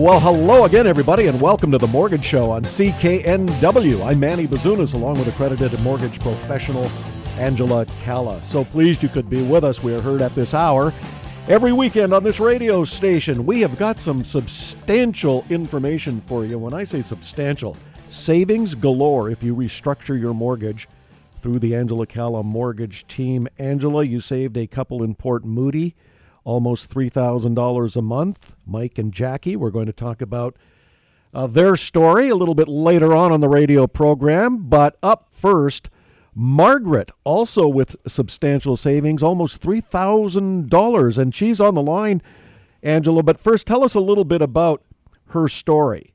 Well, hello again, everybody, and welcome to the Mortgage Show on CKNW. I'm Manny Bazunas, along with accredited mortgage professional Angela Calla. So pleased you could be with us. We are heard at this hour every weekend on this radio station. We have got some substantial information for you. When I say substantial, savings galore if you restructure your mortgage through the Angela Calla mortgage team. Angela, you saved a couple in Port Moody almost $3,000 a month. Mike and Jackie, we're going to talk about uh, their story a little bit later on on the radio program. But up first, Margaret, also with substantial savings, almost $3,000. And she's on the line, Angela. But first, tell us a little bit about her story.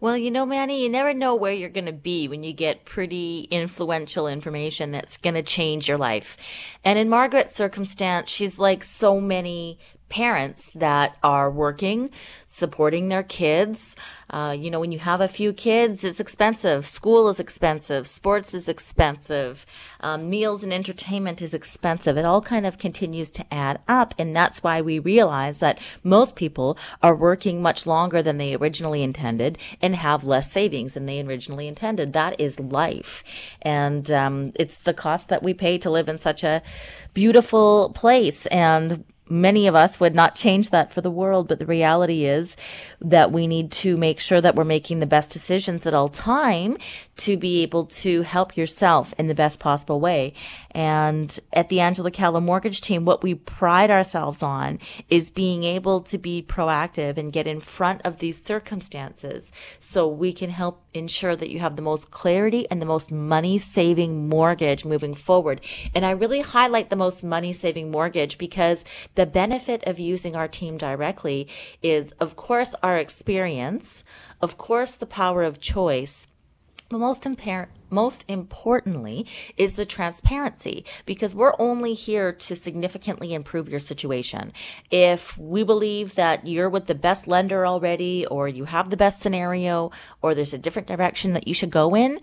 Well, you know, Manny, you never know where you're going to be when you get pretty influential information that's going to change your life. And in Margaret's circumstance, she's like so many parents that are working, supporting their kids. Uh, you know, when you have a few kids, it's expensive. School is expensive. Sports is expensive. Um, meals and entertainment is expensive. It all kind of continues to add up. And that's why we realize that most people are working much longer than they originally intended and have less savings than they originally intended. That is life. And um, it's the cost that we pay to live in such a beautiful place. And many of us would not change that for the world, but the reality is that we need to make sure that we're making the best decisions at all time to be able to help yourself in the best possible way. And at the Angela Calla Mortgage Team, what we pride ourselves on is being able to be proactive and get in front of these circumstances so we can help ensure that you have the most clarity and the most money saving mortgage moving forward. And I really highlight the most money saving mortgage because the benefit of using our team directly is, of course, our experience, of course, the power of choice, but most most importantly is the transparency because we're only here to significantly improve your situation. If we believe that you're with the best lender already or you have the best scenario or there's a different direction that you should go in,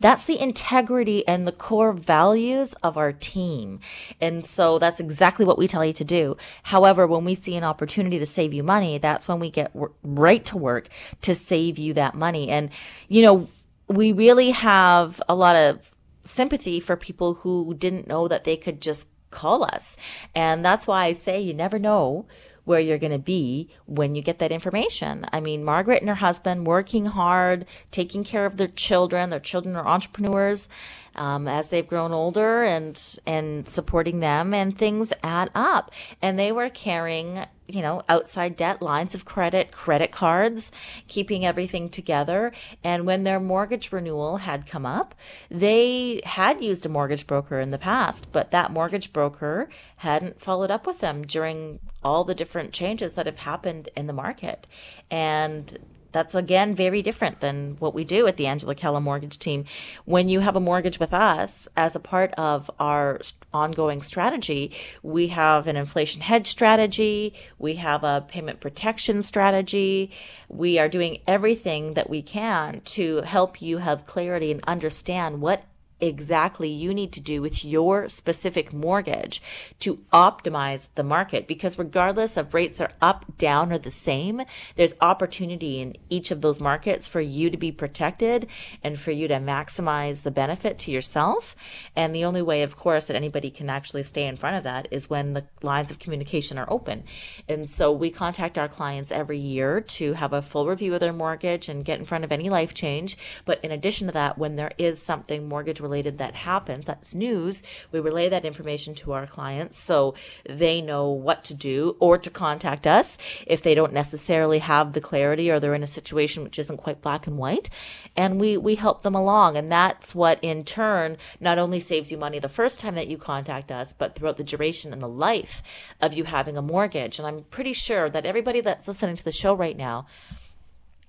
that's the integrity and the core values of our team. And so that's exactly what we tell you to do. However, when we see an opportunity to save you money, that's when we get right to work to save you that money. And, you know, we really have a lot of sympathy for people who didn't know that they could just call us. And that's why I say you never know where you're going to be when you get that information. I mean, Margaret and her husband working hard, taking care of their children. Their children are entrepreneurs um, as they've grown older and and supporting them, and things add up. And they were carrying you know, outside debt, lines of credit, credit cards, keeping everything together. And when their mortgage renewal had come up, they had used a mortgage broker in the past, but that mortgage broker hadn't followed up with them during all the different changes that have happened in the market. And that's again very different than what we do at the Angela Calla mortgage team. When you have a mortgage with us as a part of our ongoing strategy, we have an inflation hedge strategy, we have a payment protection strategy. We are doing everything that we can to help you have clarity and understand what exactly you need to do with your specific mortgage to optimize the market because regardless of rates are up, down, or the same, there's opportunity in each of those markets for you to be protected and for you to maximize the benefit to yourself. And the only way, of course, that anybody can actually stay in front of that is when the lines of communication are open. And so we contact our clients every year to have a full review of their mortgage and get in front of any life change. But in addition to that, when there is something mortgage related that happens, that's news, we relay that information to our clients so they know what to do or to contact us if they don't necessarily have the clarity or they're in a situation which isn't quite black and white. And we, we help them along. And that's what in turn not only saves you money the first time that you contact us, but throughout the duration and the life of you having a mortgage. And I'm pretty sure that everybody that's listening to the show right now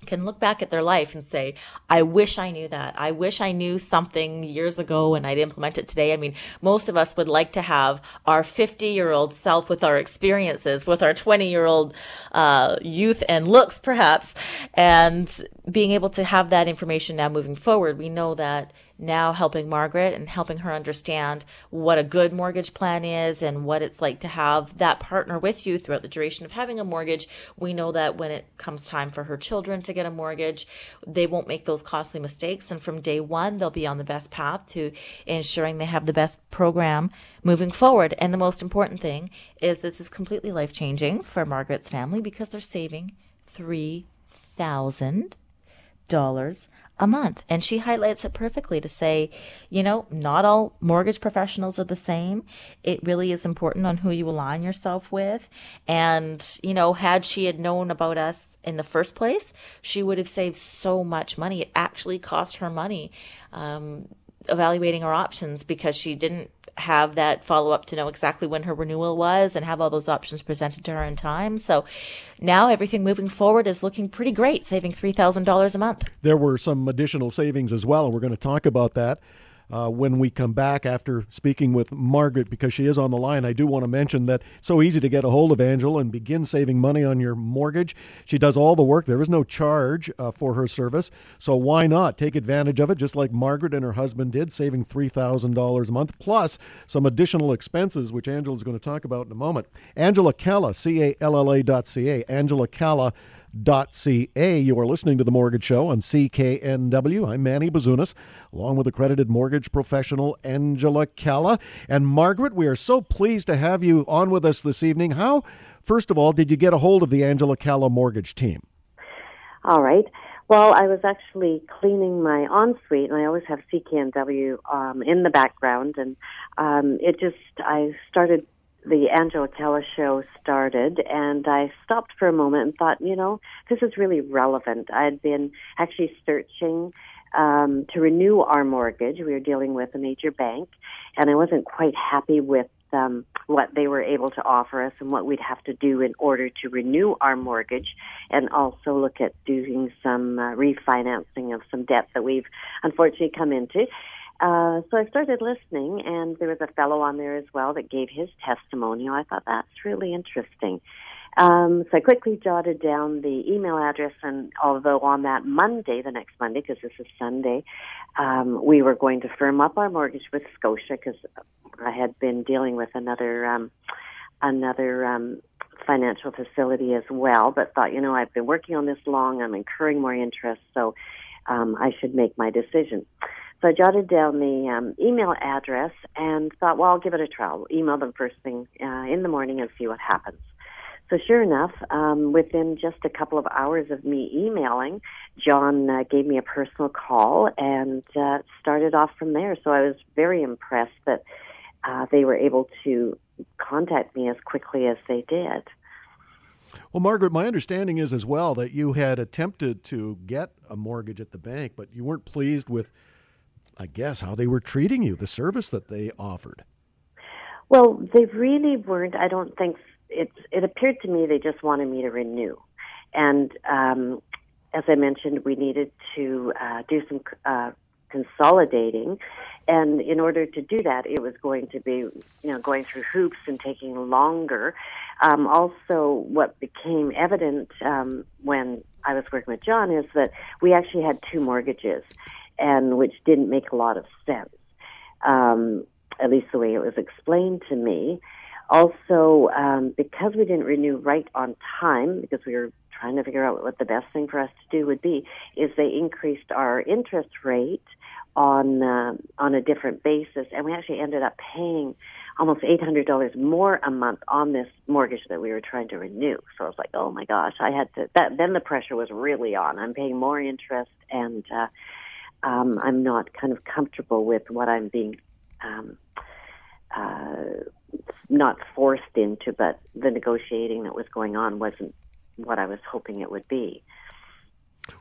can look back at their life and say, I wish I knew that. I wish I knew something years ago and I'd implement it today. I mean, most of us would like to have our 50 year old self with our experiences, with our 20 year old uh, youth and looks, perhaps, and being able to have that information now moving forward. We know that now helping Margaret and helping her understand what a good mortgage plan is and what it's like to have that partner with you throughout the duration of having a mortgage. We know that when it comes time for her children to get a mortgage, they won't make those costly mistakes. And from day one, they'll be on the best path to ensuring they have the best program moving forward. And the most important thing is this is completely life changing for Margaret's family because they're saving $3,000 a month. And she highlights it perfectly to say, you know, not all mortgage professionals are the same. It really is important on who you align yourself with. And, you know, had she had known about us in the first place, she would have saved so much money. It actually cost her money. Um, evaluating her options because she didn't have that follow up to know exactly when her renewal was and have all those options presented to her in time. So now everything moving forward is looking pretty great, saving $3,000 a month. There were some additional savings as well, and we're going to talk about that uh, when we come back after speaking with Margaret because she is on the line. I do want to mention that it's so easy to get a hold of Angela and begin saving money on your mortgage. She does all the work. There is no charge uh, for her service. So why not take advantage of it just like Margaret and her husband did, saving $3,000 a month plus some additional expenses, which Angela is going to talk about in a moment. Angela Calla, C A L L A dot C A. Angela Calla ca. You are listening to The Mortgage Show on CKNW. I'm Manny Bazunas, along with accredited mortgage professional Angela Calla. And Margaret, we are so pleased to have you on with us this evening. How, first of all, did you get a hold of the Angela Calla mortgage team? All right. Well, I was actually cleaning my ensuite, and I always have CKNW um, in the background, and um, it just I started the Angela Calla show started, and I stopped for a moment and thought, you know, this is really relevant. I had been actually searching um, to renew our mortgage. We were dealing with a major bank, and I wasn't quite happy with um, what they were able to offer us and what we'd have to do in order to renew our mortgage, and also look at doing some uh, refinancing of some debt that we've unfortunately come into. Uh, so I started listening, and there was a fellow on there as well that gave his testimonial. I thought that's really interesting. Um, so I quickly jotted down the email address, and although on that Monday, the next Monday, because this is Sunday, um, we were going to firm up our mortgage with Scotia because I had been dealing with another um, another um, financial facility as well, but thought, you know, I've been working on this long, I'm incurring more interest, so um, I should make my decision. So I jotted down the um, email address and thought, well, I'll give it a try. I'll email them first thing uh, in the morning and see what happens. So sure enough, um, within just a couple of hours of me emailing, John uh, gave me a personal call and uh, started off from there. So I was very impressed that uh, they were able to contact me as quickly as they did. Well, Margaret, my understanding is as well that you had attempted to get a mortgage at the bank, but you weren't pleased with I guess, how they were treating you, the service that they offered. Well, they really weren't. I don't think it. It appeared to me they just wanted me to renew, and um, as I mentioned, we needed to uh, do some uh, consolidating, and in order to do that, it was going to be you know going through hoops and taking longer. Um, also, what became evident um, when I was working with John is that we actually had two mortgages and which didn't make a lot of sense, um, at least the way it was explained to me. Also, um, because we didn't renew right on time, because we were trying to figure out what the best thing for us to do would be, is they increased our interest rate on uh, on a different basis, and we actually ended up paying almost eight hundred dollars more a month on this mortgage that we were trying to renew. So I was like, oh my gosh, I had to. That then the pressure was really on. I'm paying more interest, and uh, um, I'm not kind of comfortable with what I'm being um, uh, not forced into, but the negotiating that was going on wasn't what I was hoping it would be.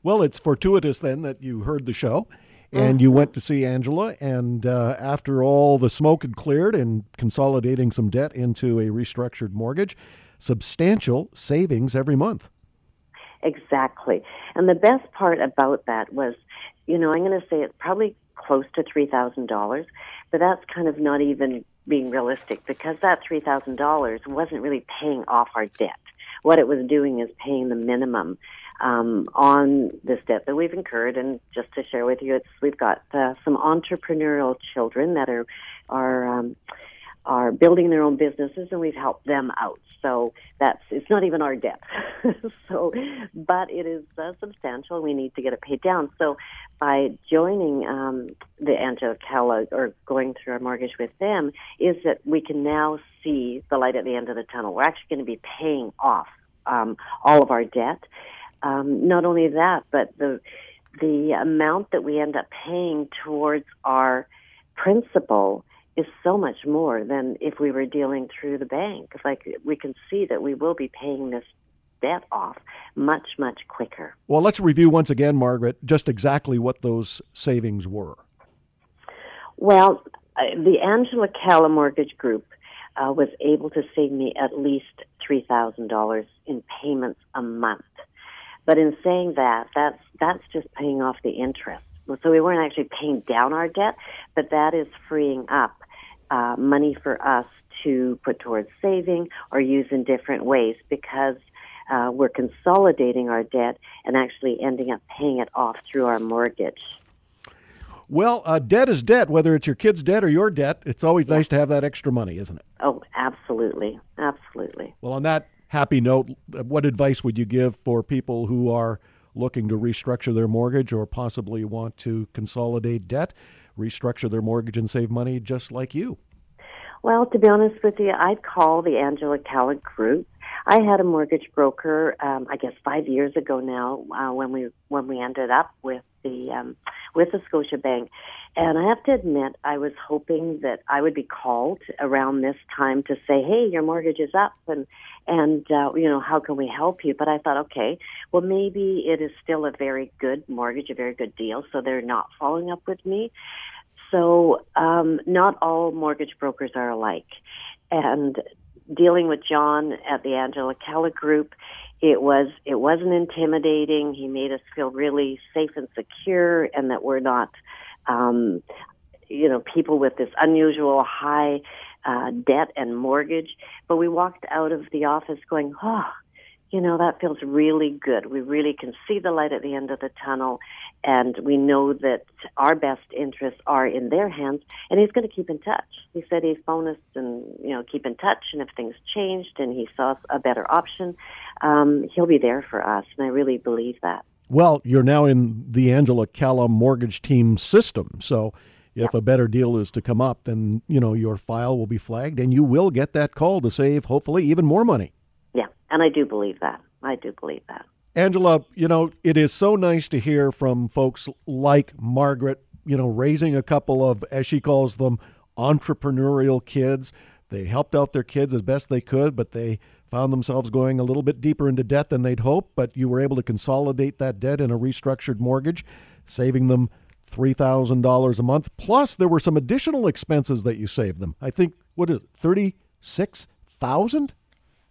Well, it's fortuitous then that you heard the show and you went to see Angela. And uh, after all the smoke had cleared and consolidating some debt into a restructured mortgage, substantial savings every month. Exactly. And the best part about that was you know, I'm going to say it's probably close to $3,000, but that's kind of not even being realistic because that $3,000 wasn't really paying off our debt. What it was doing is paying the minimum um, on this debt that we've incurred. And just to share with you, it's we've got uh, some entrepreneurial children that are are um, are building their own businesses, and we've helped them out. So that's it's not even our debt. so, but it is uh, substantial. We need to get it paid down. So, by joining um, the Angela or going through our mortgage with them, is that we can now see the light at the end of the tunnel. We're actually going to be paying off um, all of our debt. Um, not only that, but the the amount that we end up paying towards our principal is so much more than if we were dealing through the bank. Like we can see that we will be paying this debt off much, much quicker. Well, let's review once again, Margaret, just exactly what those savings were. Well, uh, the Angela Calla Mortgage Group uh, was able to save me at least $3,000 in payments a month. But in saying that, that's, that's just paying off the interest. So we weren't actually paying down our debt, but that is freeing up uh, money for us to put towards saving or use in different ways because uh, we're consolidating our debt and actually ending up paying it off through our mortgage. Well, uh, debt is debt, whether it's your kid's debt or your debt. It's always nice to have that extra money, isn't it? Oh, absolutely. Absolutely. Well, on that happy note, what advice would you give for people who are looking to restructure their mortgage or possibly want to consolidate debt? Restructure their mortgage and save money just like you? Well, to be honest with you, I'd call the Angela Calla Group. I had a mortgage broker, um, I guess five years ago now, uh, when we when we ended up with the um, with the Scotia Bank, and I have to admit, I was hoping that I would be called around this time to say, "Hey, your mortgage is up," and and uh, you know, how can we help you? But I thought, okay, well, maybe it is still a very good mortgage, a very good deal, so they're not following up with me. So, um, not all mortgage brokers are alike. And dealing with John at the Angela Calla Group, it was it wasn't intimidating. He made us feel really safe and secure, and that we're not, um, you know, people with this unusual high uh, debt and mortgage. But we walked out of the office going, oh, you know, that feels really good. We really can see the light at the end of the tunnel, and we know that our best interests are in their hands. And he's going to keep in touch. He said he'd phone us and you know keep in touch, and if things changed and he saw a better option, um, he'll be there for us. And I really believe that. Well, you're now in the Angela Calla mortgage team system, so if a better deal is to come up, then you know your file will be flagged, and you will get that call to save hopefully even more money. Yeah, and I do believe that. I do believe that. Angela, you know, it is so nice to hear from folks like Margaret, you know, raising a couple of, as she calls them, entrepreneurial kids. They helped out their kids as best they could, but they found themselves going a little bit deeper into debt than they'd hoped. But you were able to consolidate that debt in a restructured mortgage, saving them $3,000 a month. Plus, there were some additional expenses that you saved them. I think, what is it, 36000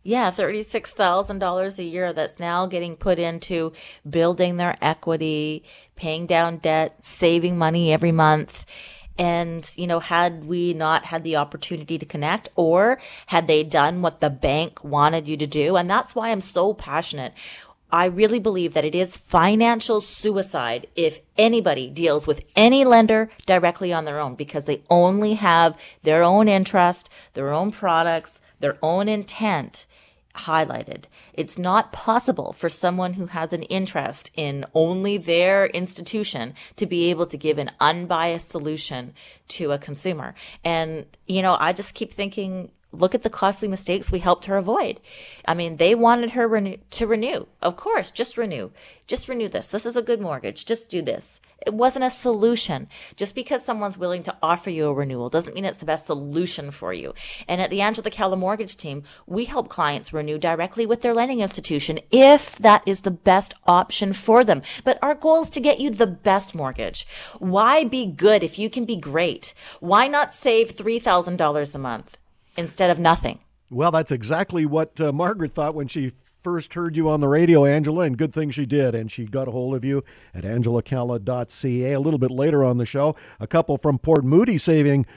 yeah, $36,000 a year that's now getting put into building their equity, paying down debt, saving money every month. And, you know, had we not had the opportunity to connect or had they done what the bank wanted you to do, and that's why I'm so passionate. I really believe that it is financial suicide if anybody deals with any lender directly on their own because they only have their own interest, their own products, their own intent highlighted. It's not possible for someone who has an interest in only their institution to be able to give an unbiased solution to a consumer. And, you know, I just keep thinking, look at the costly mistakes we helped her avoid. I mean, they wanted her renew- to renew. Of course, just renew. Just renew this. This is a good mortgage. Just do this. It wasn't a solution. Just because someone's willing to offer you a renewal doesn't mean it's the best solution for you. And at the Angela Calla Mortgage Team, we help clients renew directly with their lending institution if that is the best option for them. But our goal is to get you the best mortgage. Why be good if you can be great? Why not save $3,000 a month instead of nothing? Well, that's exactly what uh, Margaret thought when she first heard you on the radio, Angela, and good thing she did. And she got a hold of you at angelacalla.ca. A little bit later on the show, a couple from Port Moody saving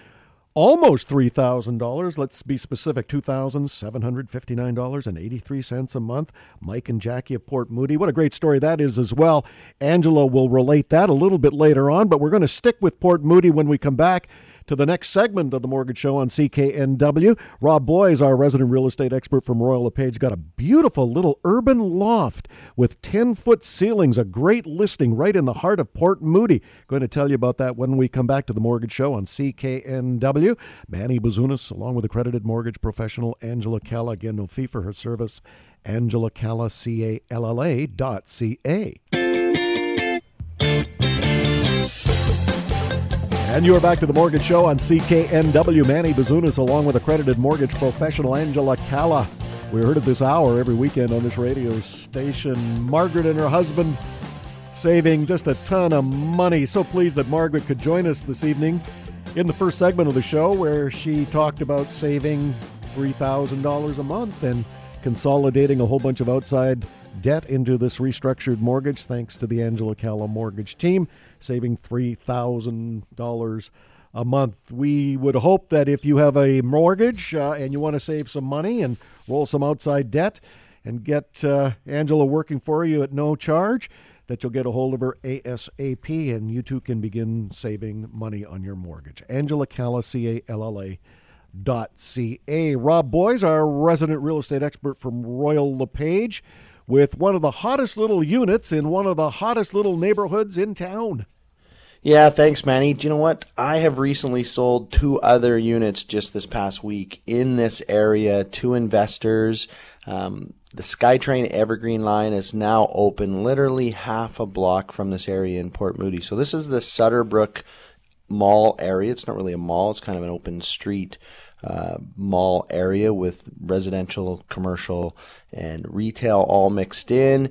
almost $3,000. Let's be specific $2,759.83 a month. Mike and Jackie of Port Moody. What a great story that is as well. Angela will relate that a little bit later on, but we're going to stick with Port Moody when we come back to the next segment of the Mortgage Show on CKNW. Rob Boies, our resident real estate expert from Royal LePage, got a beautiful little urban loft with 10 foot ceilings, a great listing right in the heart of Port Moody. Going to tell you about that when we come back to the Mortgage Show on CKNW. Manny Bazunas, along with accredited mortgage professional Angela Calla. Again, no fee for her service. Angela Calla, C A L L A dot C A. And you are back to the Mortgage Show on CKNW. Manny Bazunas, along with accredited mortgage professional Angela Calla. We heard it this hour every weekend on this radio station. Margaret and her husband saving just a ton of money. So pleased that Margaret could join us this evening in the first segment of the show where she talked about saving $3,000 a month and consolidating a whole bunch of outside debt into this restructured mortgage thanks to the Angela Calla mortgage team, saving $3,000 a month. We would hope that if you have a mortgage uh, and you want to save some money and roll some outside debt and get uh, Angela working for you at no charge, that you'll get a hold of her ASAP and you too can begin saving money on your mortgage. Angela Calla, C A L L A dot C A. Rob Boies, our resident real estate expert from Royal LePage with one of the hottest little units in one of the hottest little neighborhoods in town. Yeah, thanks, Manny. Do you know what? I have recently sold two other units just this past week in this area to investors. Um, the SkyTrain Evergreen line is now open literally half a block from this area in Port Moody. So this is the Suter Brook Mall area. It's not really a mall, it's kind of an open street uh, mall area with residential, commercial, and retail all mixed in.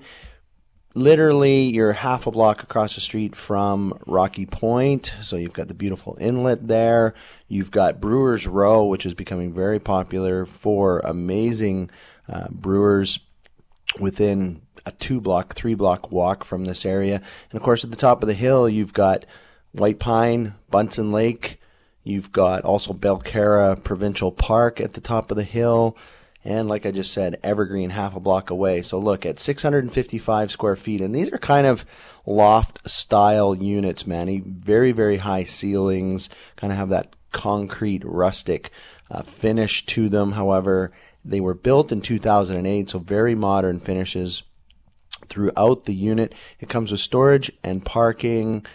Literally, you're half a block across the street from Rocky Point, so you've got the beautiful inlet there. You've got Brewers Row, which is becoming very popular for amazing uh, brewers within a two block, three block walk from this area. And of course, at the top of the hill, you've got White Pine, Buntzen Lake, You've got also Belcarra Provincial Park at the top of the hill. And like I just said, Evergreen half a block away. So look at 655 square feet. And these are kind of loft style units, Manny. Very, very high ceilings. Kind of have that concrete rustic uh, finish to them. However, they were built in 2008, so very modern finishes throughout the unit. It comes with storage and parking.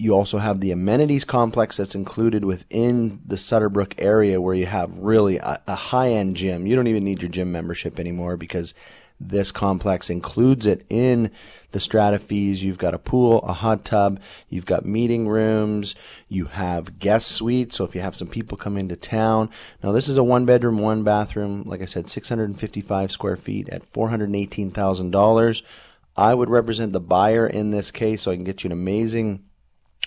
You also have the amenities complex that's included within the Suter Brook area where you have really a, a high end gym. You don't even need your gym membership anymore because this complex includes it in the strata fees. You've got a pool, a hot tub, you've got meeting rooms, you have guest suites. So if you have some people come into town, now this is a one bedroom, one bathroom. Like I said, 655 square feet at $418,000. I would represent the buyer in this case, so I can get you an amazing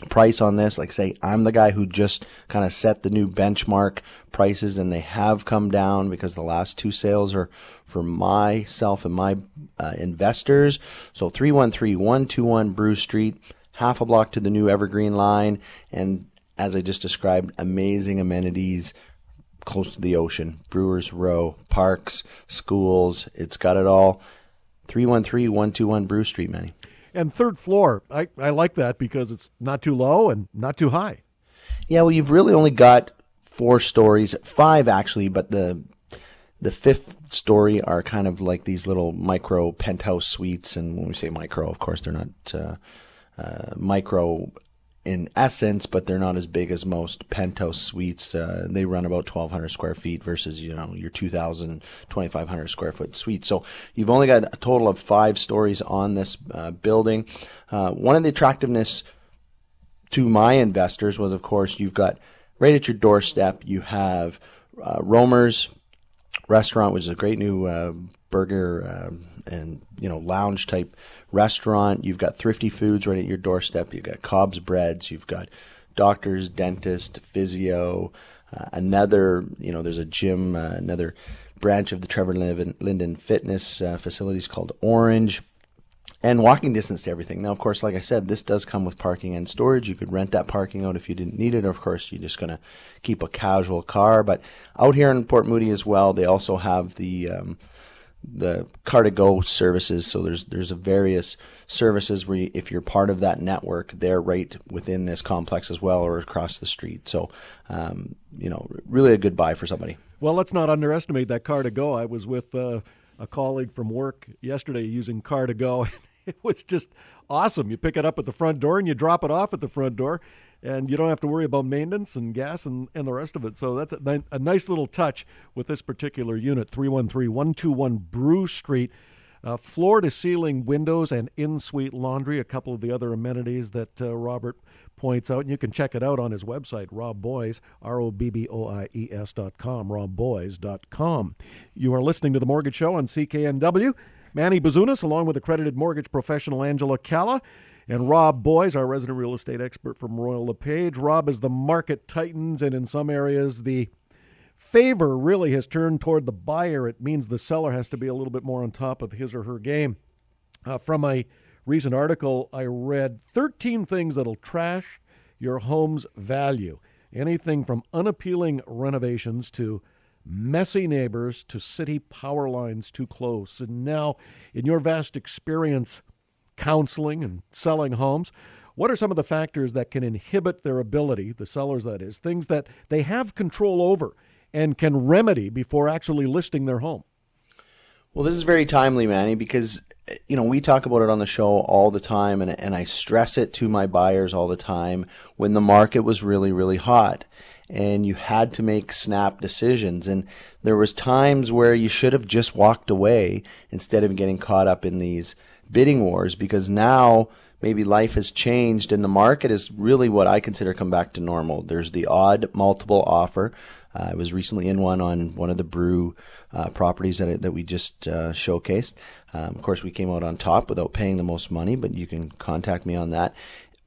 price on this. Like say, I'm the guy who just kind of set the new benchmark prices, and they have come down because the last two sales are for myself and my uh, investors. So 313121 Brew Street, half a block to the new Evergreen line, and as I just described, amazing amenities close to the ocean. Brewers Row, parks, schools, it's got it all. 313121 Brew Street, Manny. And third floor, I, I like that because it's not too low and not too high. Yeah, well, you've really only got four stories, five actually, but the the fifth story are kind of like these little micro penthouse suites. And when we say micro, of course, they're not uh, uh, micro in essence, but they're not as big as most penthouse suites. Uh, they run about 1,200 square feet versus you know your 2,000, 2,500 square foot suite. So you've only got a total of five stories on this uh, building. Uh, one of the attractiveness to my investors was, of course, you've got right at your doorstep. You have uh, Romer's restaurant, which is a great new uh, burger um, and you know lounge type restaurant. You've got thrifty foods right at your doorstep. You've got Cobb's breads. You've got doctors, dentist, physio. Uh, another, you know, there's a gym, uh, another branch of the Trevor Linden Fitness uh, facilities called Orange. and walking distance to everything. Now, of course, like I said, this does come with parking and storage. You could rent that parking out if you didn't need it. Of course, you're just going to keep a casual car. But out here in Port Moody as well, they also have the um, the car to go services. So there's there's a various services where you, if you're part of that network, they're right within this complex as well, or across the street. So um, you know, really a good buy for somebody. Well, let's not underestimate that car to go. I was with. Uh, a colleague from work yesterday using car to go it was just awesome. You pick it up at the front door and you drop it off at the front door, and you don't have to worry about maintenance and gas and, and the rest of it. So that's a, a nice little touch with this particular unit 313 121 Brew Street. Uh, floor to ceiling windows and in suite laundry, a couple of the other amenities that uh, Robert points out. And you can check it out on his website, Rob Boies, R O B B O I E S dot com, robboies.com. You are listening to The Mortgage Show on CKNW. Manny Bazunas, along with accredited mortgage professional Angela Calla, and Rob Boies, our resident real estate expert from Royal LePage. Rob, as the market tightens and in some areas the favor really has turned toward the buyer, it means the seller has to be a little bit more on top of his or her game. Uh, from a recent article I read, 13 things that'll trash your home's value. Anything from unappealing renovations to messy neighbors to city power lines too close. And now, in your vast experience counseling and selling homes, what are some of the factors that can inhibit their ability, the sellers that is, things that they have control over and can remedy before actually listing their home? Well, this is very timely, Manny, because you know we talk about it on the show all the time, and and I stress it to my buyers all the time when the market was really really hot and you had to make snap decisions and there was times where you should have just walked away instead of getting caught up in these bidding wars because now maybe life has changed and the market is really what I consider come back to normal. There's the odd multiple offer. Uh, I was recently in one on one of the brew uh, properties that that we just uh, showcased. Um, of course, we came out on top without paying the most money, but you can contact me on that.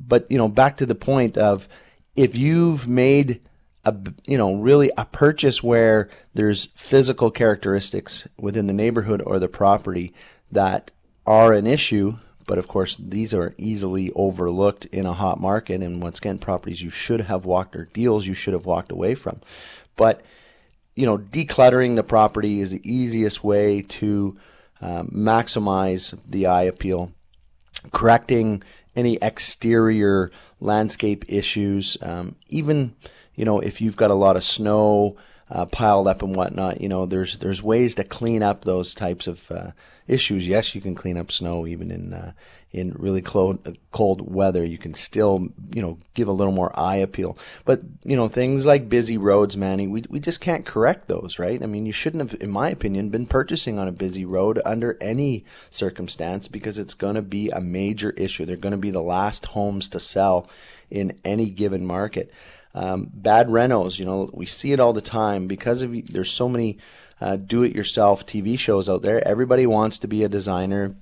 But you know, back to the point of if you've made a you know really a purchase where there's physical characteristics within the neighborhood or the property that are an issue but of course these are easily overlooked in a hot market. And once again properties you should have walked or deals you should have walked away from. But you know decluttering the property is the easiest way to um, maximize the eye appeal. Correcting any exterior landscape issues um, even you know, if you've got a lot of snow uh, piled up and whatnot, you know, there's there's ways to clean up those types of uh, issues. Yes, you can clean up snow even in uh, in really cold cold weather. You can still you know give a little more eye appeal. But you know things like busy roads, Manny, we we just can't correct those, right? I mean, you shouldn't have, in my opinion, been purchasing on a busy road under any circumstance because it's going to be a major issue. They're going to be the last homes to sell in any given market. Um, bad renos, you know, we see it all the time because of there's so many uh, do-it-yourself TV shows out there. Everybody wants to be a designer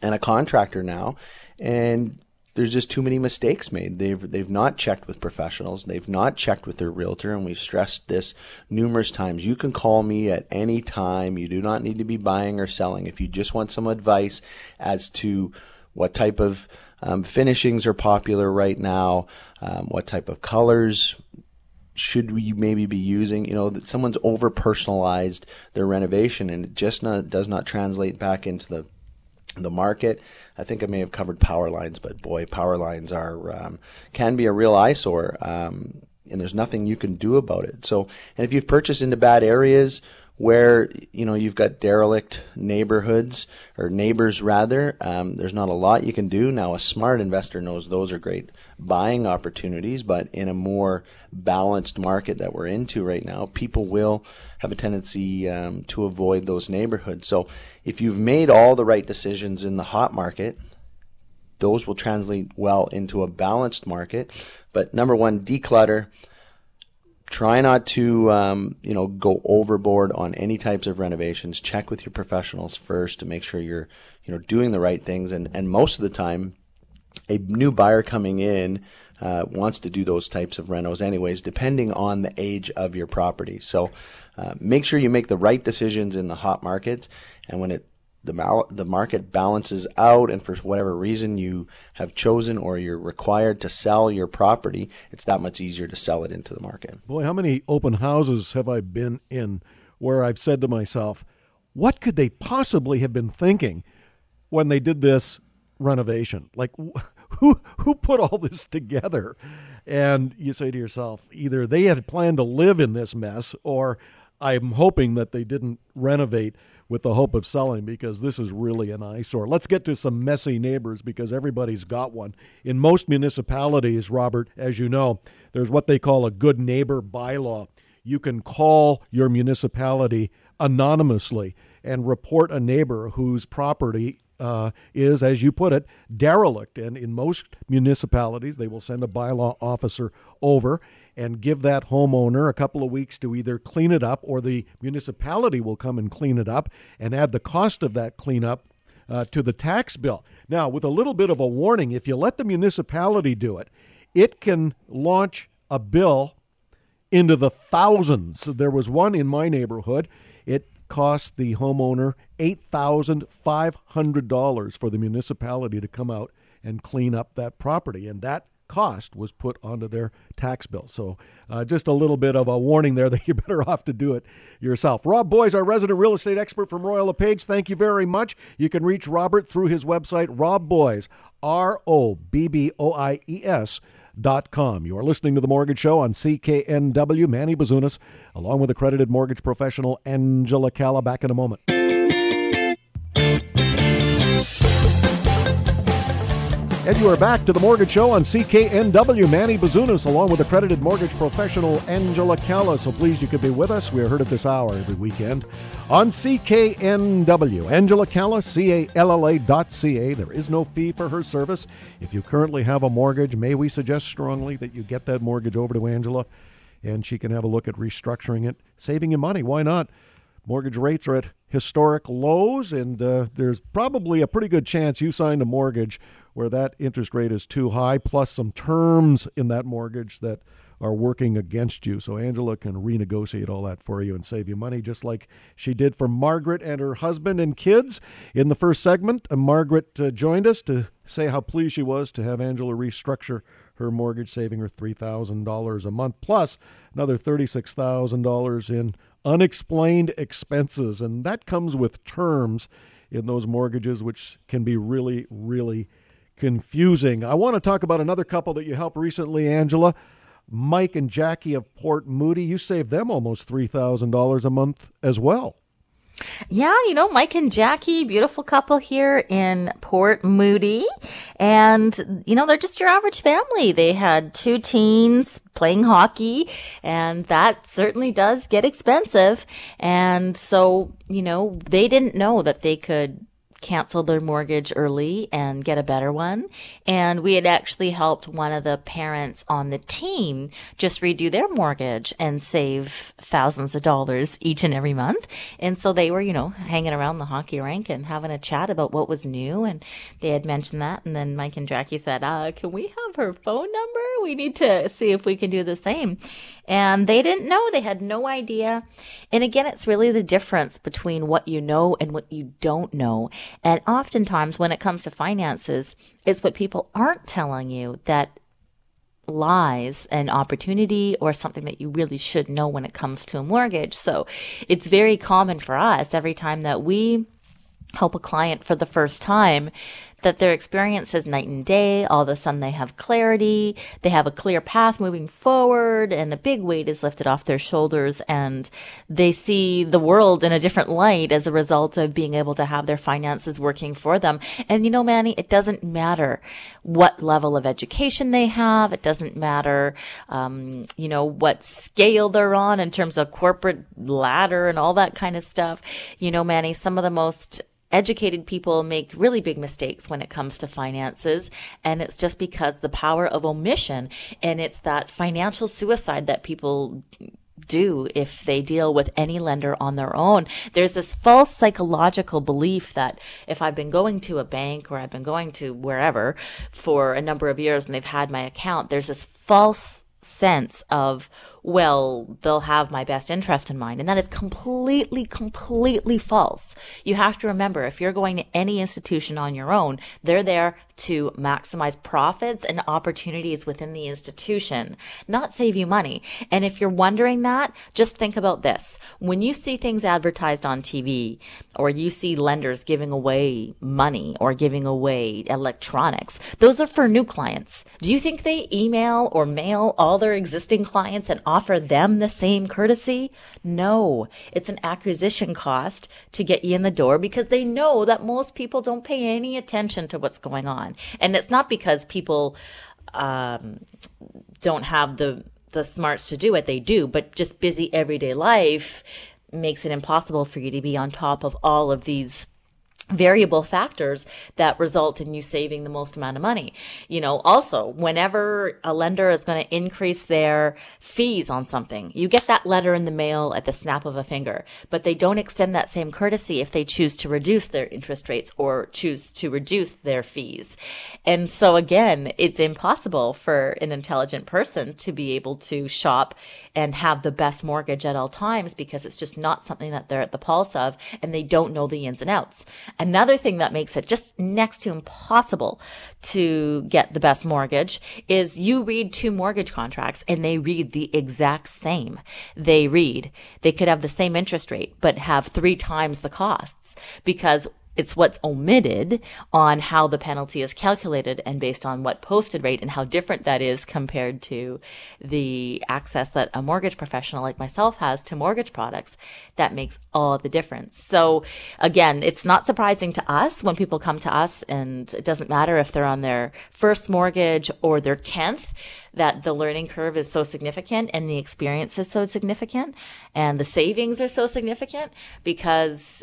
and a contractor now, and there's just too many mistakes made. They've they've not checked with professionals. They've not checked with their realtor, and we've stressed this numerous times. You can call me at any time. You do not need to be buying or selling. If you just want some advice as to what type of um, finishings are popular right now, um, what type of colors should we maybe be using? You know that someone's over personalized their renovation and it just not, does not translate back into the the market. I think i may have covered power lines but boy power lines are um, can be a real eyesore um, and there's nothing you can do about it. So and if you've purchased into bad areas where you know you've got derelict neighborhoods or neighbors rather um, there's not a lot you can do now a smart investor knows those are great buying opportunities, but in a more balanced market that we're into right now, people will have a tendency um, to avoid those neighborhoods. So if you've made all the right decisions in the hot market, those will translate well into a balanced market. But number one, declutter. Try not to, um, you know, go overboard on any types of renovations. Check with your professionals first to make sure you're, you know, doing the right things. And and most of the time, a new buyer coming in uh, wants to do those types of renos anyways, depending on the age of your property. So uh, make sure you make the right decisions in the hot markets, and when it the mal- the market balances out and for whatever reason you have chosen or you're required to sell your property, it's that much easier to sell it into the market. Boy, how many open houses have I been in where I've said to myself, what could they possibly have been thinking when they did this renovation? Like who who put all this together? And you say to yourself, either they had planned to live in this mess or I'm hoping that they didn't renovate with the hope of selling because this is really an eyesore. Let's get to some messy neighbors because everybody's got one. In most municipalities, Robert, as you know, there's what they call a good neighbor bylaw. You can call your municipality anonymously and report a neighbor whose property uh, is, as you put it, derelict. And in most municipalities, they will send a bylaw officer over and give that homeowner a couple of weeks to either clean it up or the municipality will come and clean it up and add the cost of that cleanup uh, to the tax bill. Now, with a little bit of a warning, if you let the municipality do it, it can launch a bill into the thousands. There was one in my neighborhood. It cost the homeowner $8,500 for the municipality to come out and clean up that property. And that cost was put onto their tax bill. So, uh, just a little bit of a warning there that you're better off to do it yourself. Rob Boies, our resident real estate expert from Royal LePage, thank you very much. You can reach Robert through his website, Rob Boies, R O B B O I E S. Com. You are listening to The Mortgage Show on CKNW. Manny Bazunas, along with accredited mortgage professional Angela Calla. Back in a moment. And you are back to the Mortgage Show on CKNW. Manny Bazunas, along with accredited mortgage professional Angela Calla. So pleased you could be with us. We are heard at this hour every weekend on CKNW. Angela Calla, C A L L A dot C A. There is no fee for her service. If you currently have a mortgage, may we suggest strongly that you get that mortgage over to Angela and she can have a look at restructuring it, saving you money. Why not? Mortgage rates are at historic lows, and uh, there's probably a pretty good chance you signed a mortgage where that interest rate is too high, plus some terms in that mortgage that are working against you. So Angela can renegotiate all that for you and save you money, just like she did for Margaret and her husband and kids. In the first segment, uh, Margaret uh, joined us to say how pleased she was to have Angela restructure her mortgage, saving her $3,000 a month, plus another $36,000 in unexplained expenses. And that comes with terms in those mortgages, which can be really, really confusing. I want to talk about another couple that you helped recently, Angela. Mike and Jackie of Port Moody. You saved them almost $3,000 a month as well. Yeah, you know, Mike and Jackie, beautiful couple here in Port Moody. And, you know, they're just your average family. They had two teens playing hockey, and that certainly does get expensive. And so, you know, they didn't know that they could cancel their mortgage early and get a better one. And we had actually helped one of the parents on the team just redo their mortgage and save thousands of dollars each and every month. And so they were, you know, hanging around the hockey rink and having a chat about what was new. And they had mentioned that. And then Mike and Jackie said, uh, can we have her phone number? We need to see if we can do the same. And they didn't know. They had no idea. And again, it's really the difference between what you know and what you don't know. And oftentimes when it comes to finances, it's what people aren't telling you that lies an opportunity or something that you really should know when it comes to a mortgage. So it's very common for us every time that we help a client for the first time that their experience is night and day. All of a sudden they have clarity. They have a clear path moving forward and a big weight is lifted off their shoulders and they see the world in a different light as a result of being able to have their finances working for them. And you know, Manny, it doesn't matter what level of education they have. It doesn't matter, um, you know, what scale they're on in terms of corporate ladder and all that kind of stuff. You know, Manny, some of the most educated people make really big mistakes when it comes to finances. And it's just because the power of omission and it's that financial suicide that people do if they deal with any lender on their own. There's this false psychological belief that if I've been going to a bank or I've been going to wherever for a number of years and they've had my account, there's this false sense of well, they'll have my best interest in mind. And that is completely, completely false. You have to remember if you're going to any institution on your own, they're there to maximize profits and opportunities within the institution, not save you money. And if you're wondering that, just think about this. When you see things advertised on TV or you see lenders giving away money or giving away electronics, those are for new clients. Do you think they email or mail all their existing clients and offer them the same courtesy? No, it's an acquisition cost to get you in the door because they know that most people don't pay any attention to what's going on. And it's not because people um, don't have the the smarts to do it, they do, but just busy everyday life makes it impossible for you to be on top of all of these variable factors that result in you saving the most amount of money. You know, also, whenever a lender is going to increase their fees on something, you get that letter in the mail at the snap of a finger, but they don't extend that same courtesy if they choose to reduce their interest rates or choose to reduce their fees. And so again, it's impossible for an intelligent person to be able to shop and have the best mortgage at all times because it's just not something that they're at the pulse of and they don't know the ins and outs. Another thing that makes it just next to impossible to get the best mortgage is you read two mortgage contracts and they read the exact same. They read, they could have the same interest rate, but have three times the costs because it's what's omitted on how the penalty is calculated and based on what posted rate and how different that is compared to the access that a mortgage professional like myself has to mortgage products that makes all the difference. So again, it's not surprising to us when people come to us and it doesn't matter if they're on their first mortgage or their 10th that the learning curve is so significant and the experience is so significant and the savings are so significant because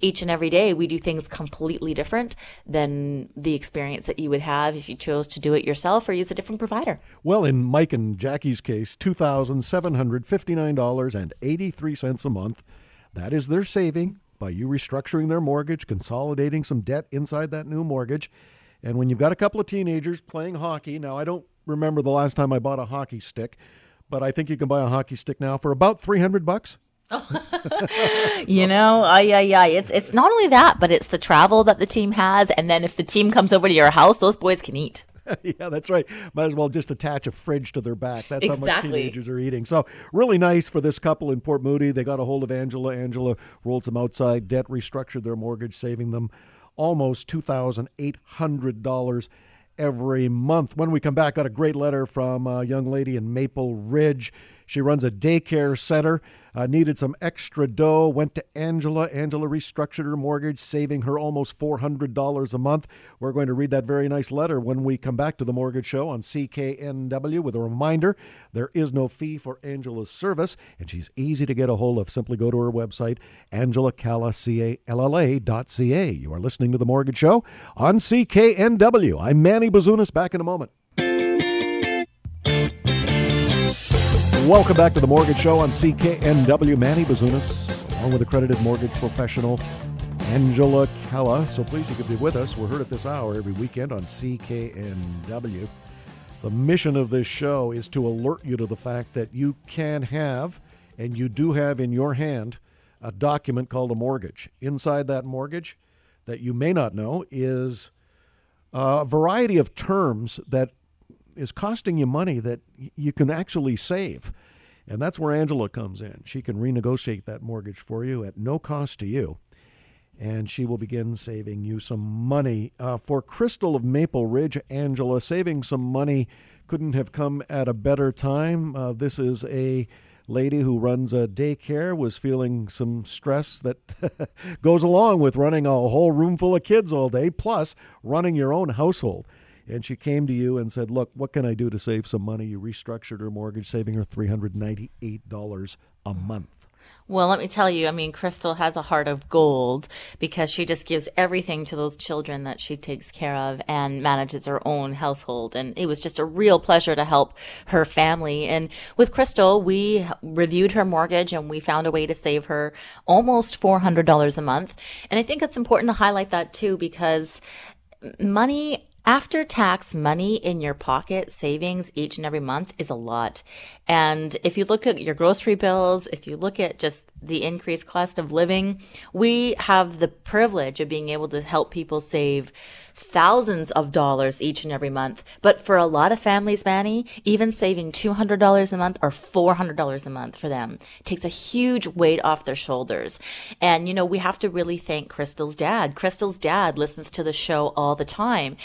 each and every day we do things completely different than the experience that you would have if you chose to do it yourself or use a different provider. Well, in Mike and Jackie's case, $2,759.83 a month. That is their saving by you restructuring their mortgage, consolidating some debt inside that new mortgage. And when you've got a couple of teenagers playing hockey, now I don't remember the last time I bought a hockey stick, but I think you can buy a hockey stick now for about 300 bucks. you know, uh, yeah, yeah. It's it's not only that, but it's the travel that the team has, and then if the team comes over to your house, those boys can eat. yeah, that's right. Might as well just attach a fridge to their back. That's exactly. how much teenagers are eating. So, really nice for this couple in Port Moody. They got a hold of Angela. Angela rolled some outside debt, restructured their mortgage, saving them almost $2,800 every month. When we come back, got a great letter from a young lady in Maple Ridge. She runs a daycare center uh, needed some extra dough, went to Angela. Angela restructured her mortgage, saving her almost $400 a month. We're going to read that very nice letter when we come back to the Mortgage Show on CKNW with a reminder there is no fee for Angela's service, and she's easy to get a hold of. Simply go to her website, angelacalla.ca. You are listening to the Mortgage Show on CKNW. I'm Manny Bazunas, back in a moment. Welcome back to the Mortgage Show on CKNW. Manny Bazunas, along with accredited mortgage professional Angela Calla. So pleased you could be with us. We're heard at this hour every weekend on CKNW. The mission of this show is to alert you to the fact that you can have, and you do have in your hand, a document called a mortgage. Inside that mortgage, that you may not know, is a variety of terms that is costing you money that you can actually save. And that's where Angela comes in. She can renegotiate that mortgage for you at no cost to you. And she will begin saving you some money. Uh, for Crystal of Maple Ridge, Angela, saving some money couldn't have come at a better time. Uh, this is a lady who runs a daycare, was feeling some stress that goes along with running a whole room full of kids all day, plus running your own household and she came to you and said, "Look, what can I do to save some money?" You restructured her mortgage, saving her three hundred ninety-eight dollars a month. Well, let me tell you, I mean, Crystal has a heart of gold because she just gives everything to those children that she takes care of and manages her own household. And it was just a real pleasure to help her family. And with Crystal, we reviewed her mortgage and we found a way to save her almost $400 a month. And I think it's important to highlight that too because money after tax money in your pocket savings each and every month is a lot. And if you look at your grocery bills, if you look at just the increased cost of living, we have the privilege of being able to help people save thousands of dollars each and every month. But for a lot of families, Manny, even saving $200 a month or $400 a month for them takes a huge weight off their shoulders. And, you know, we have to really thank Crystal's dad. Crystal's dad listens to the show all the time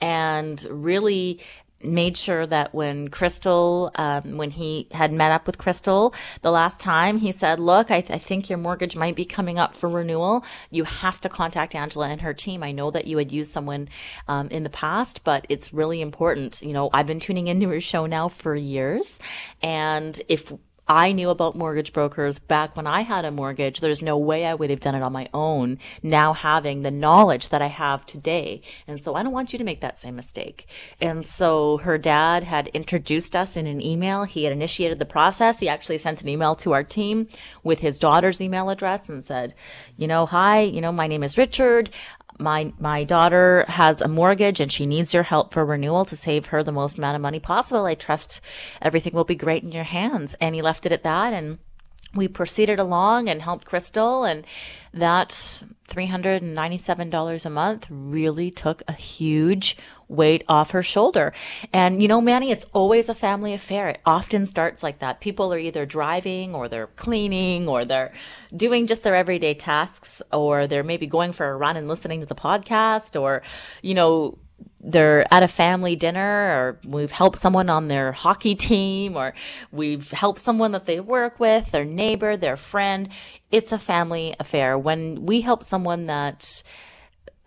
and really made sure that when Crystal, um, when he had met up with Crystal the last time, he said, look, I, th- I, think your mortgage might be coming up for renewal. You have to contact Angela and her team. I know that you had used someone um, in the past, but it's really important. You know, I've been tuning into your show now for years. And if I knew about mortgage brokers back when I had a mortgage. There's no way I would have done it on my own now having the knowledge that I have today. And so I don't want you to make that same mistake. And so her dad had introduced us in an email. He had initiated the process. He actually sent an email to our team with his daughter's email address and said, you know, hi, you know, my name is Richard my my daughter has a mortgage and she needs your help for renewal to save her the most amount of money possible. I trust everything will be great in your hands. And he left it at that and we proceeded along and helped Crystal and that $397 a month really took a huge weight off her shoulder. And you know, Manny, it's always a family affair. It often starts like that. People are either driving or they're cleaning or they're doing just their everyday tasks or they're maybe going for a run and listening to the podcast or, you know, they're at a family dinner or we've helped someone on their hockey team or we've helped someone that they work with, their neighbor, their friend. It's a family affair. When we help someone that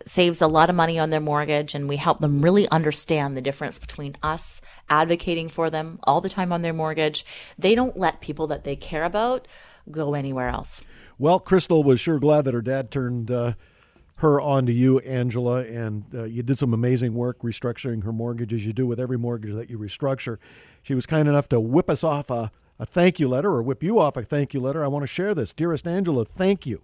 saves a lot of money on their mortgage and we help them really understand the difference between us advocating for them all the time on their mortgage, they don't let people that they care about go anywhere else. Well, Crystal was sure glad that her dad turned uh, her on to you, Angela, and uh, you did some amazing work restructuring her mortgage as you do with every mortgage that you restructure. She was kind enough to whip us off a, a thank you letter or whip you off a thank you letter. I want to share this. Dearest Angela, thank you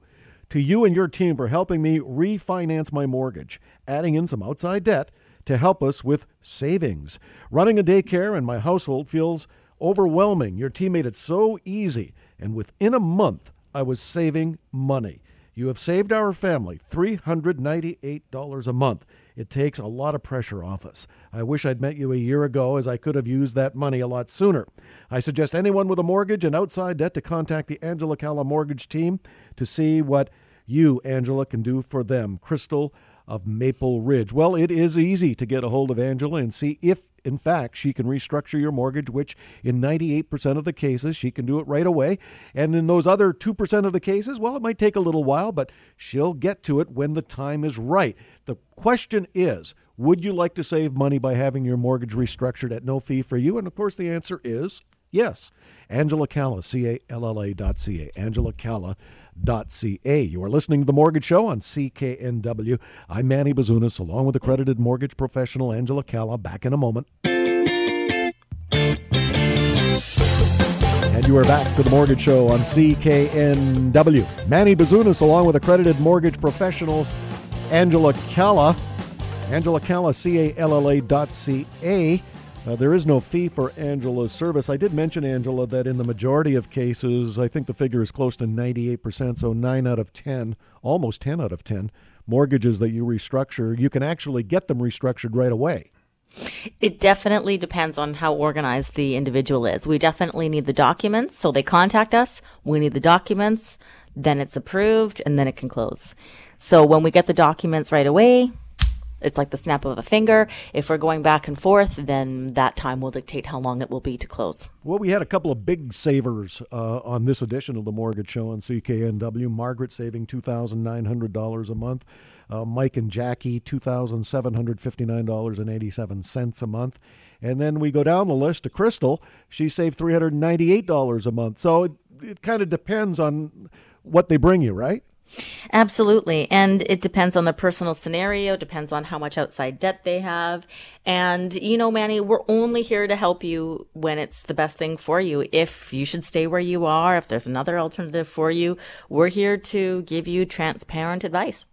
to you and your team for helping me refinance my mortgage, adding in some outside debt to help us with savings. Running a daycare in my household feels overwhelming. Your team made it so easy, and within a month, I was saving money. You have saved our family $398 a month. It takes a lot of pressure off us. I wish I'd met you a year ago, as I could have used that money a lot sooner. I suggest anyone with a mortgage and outside debt to contact the Angela Calla mortgage team to see what you, Angela, can do for them. Crystal of Maple Ridge. Well, it is easy to get a hold of Angela and see if in fact, she can restructure your mortgage, which in 98% of the cases, she can do it right away. And in those other 2% of the cases, well, it might take a little while, but she'll get to it when the time is right. The question is, would you like to save money by having your mortgage restructured at no fee for you? And of course, the answer is yes. Angela Calla, C A L L A dot C A. Angela Calla ca. You are listening to The Mortgage Show on CKNW. I'm Manny Bazunas, along with accredited mortgage professional Angela Calla. Back in a moment. And you are back to The Mortgage Show on CKNW. Manny Bazunas, along with accredited mortgage professional Angela Calla. Angela Calla, C-A-L-L-A dot C-A. Uh, there is no fee for Angela's service. I did mention, Angela, that in the majority of cases, I think the figure is close to 98%, so 9 out of 10, almost 10 out of 10 mortgages that you restructure, you can actually get them restructured right away. It definitely depends on how organized the individual is. We definitely need the documents, so they contact us. We need the documents, then it's approved, and then it can close. So when we get the documents right away, it's like the snap of a finger. If we're going back and forth, then that time will dictate how long it will be to close. Well, we had a couple of big savers uh, on this edition of the Mortgage Show on CKNW. Margaret saving $2,900 a month. Uh, Mike and Jackie, $2,759.87 a month. And then we go down the list to Crystal. She saved $398 a month. So it, it kind of depends on what they bring you, right? Absolutely. And it depends on the personal scenario, depends on how much outside debt they have. And, you know, Manny, we're only here to help you when it's the best thing for you. If you should stay where you are, if there's another alternative for you, we're here to give you transparent advice.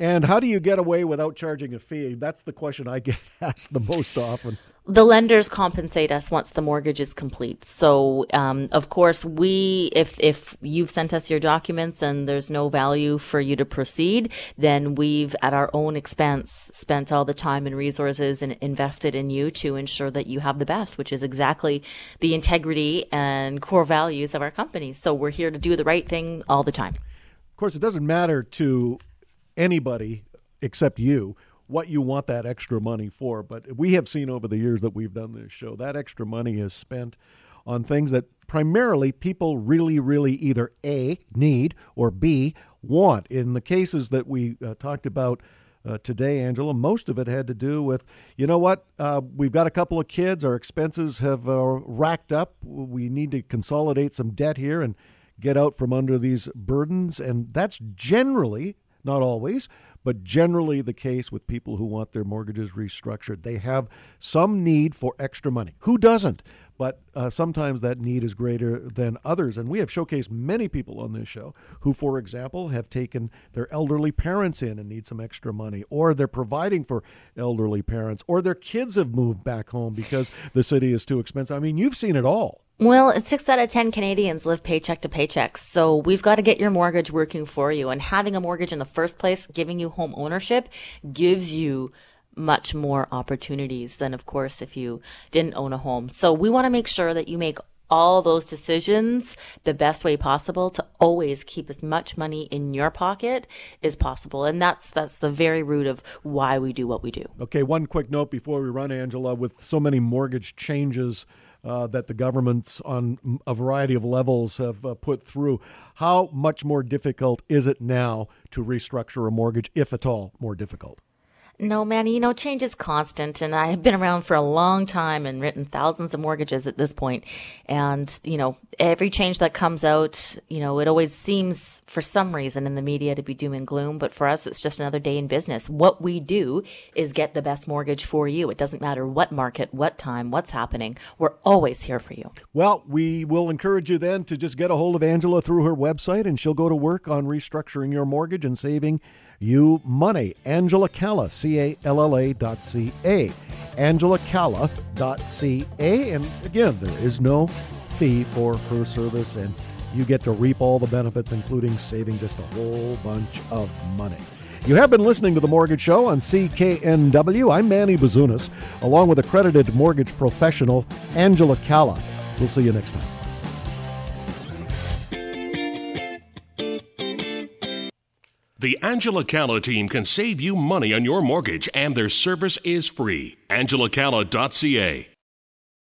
And how do you get away without charging a fee? That's the question I get asked the most often the lenders compensate us once the mortgage is complete. So, um, of course, we, if, if you've sent us your documents and there's no value for you to proceed, then we've at our own expense spent all the time and resources and invested in you to ensure that you have the best, which is exactly the integrity and core values of our company. So we're here to do the right thing all the time. Of course, it doesn't matter to anybody except you what you want that extra money for. But we have seen over the years that we've done this show that extra money is spent on things that primarily people really, really either A, need, or B, want. In the cases that we uh, talked about uh, today, Angela, most of it had to do with, you know what, uh, we've got a couple of kids, our expenses have uh, racked up, we need to consolidate some debt here and get out from under these burdens. And that's generally, not always, but generally the case with people who want their mortgages restructured. They have some need for extra money. Who doesn't? But uh, sometimes that need is greater than others. And we have showcased many people on this show who, for example, have taken their elderly parents in and need some extra money, or they're providing for elderly parents, or their kids have moved back home because the city is too expensive. I mean, you've seen it all. Well, six out of 10 Canadians live paycheck to paycheck. So we've got to get your mortgage working for you. And having a mortgage in the first place, giving you home ownership, gives you much more opportunities than, of course, if you didn't own a home. So we want to make sure that you make all those decisions the best way possible to always keep as much money in your pocket as possible and that's that's the very root of why we do what we do okay one quick note before we run angela with so many mortgage changes uh, that the governments on a variety of levels have uh, put through. How much more difficult is it now to restructure a mortgage, if at all more difficult? No, Manny, you know, change is constant. And I have been around for a long time and written thousands of mortgages at this point. And, you know, every change that comes out, you know, it always seems for some reason in the media to be doom and gloom. But for us, it's just another day in business. What we do is get the best mortgage for you. It doesn't matter what market, what time, what's happening. We're always here for you. Well, we will encourage you then to just get a hold of Angela through her website and she'll go to work on restructuring your mortgage and saving you money. Angela Calla, C A L L A dot C A. Angela Calla dot C A. And again, there is no fee for her service, and you get to reap all the benefits, including saving just a whole bunch of money. You have been listening to The Mortgage Show on CKNW. I'm Manny Bazunas, along with accredited mortgage professional Angela Calla. We'll see you next time. The Angela Calla team can save you money on your mortgage, and their service is free. AngelaCalla.ca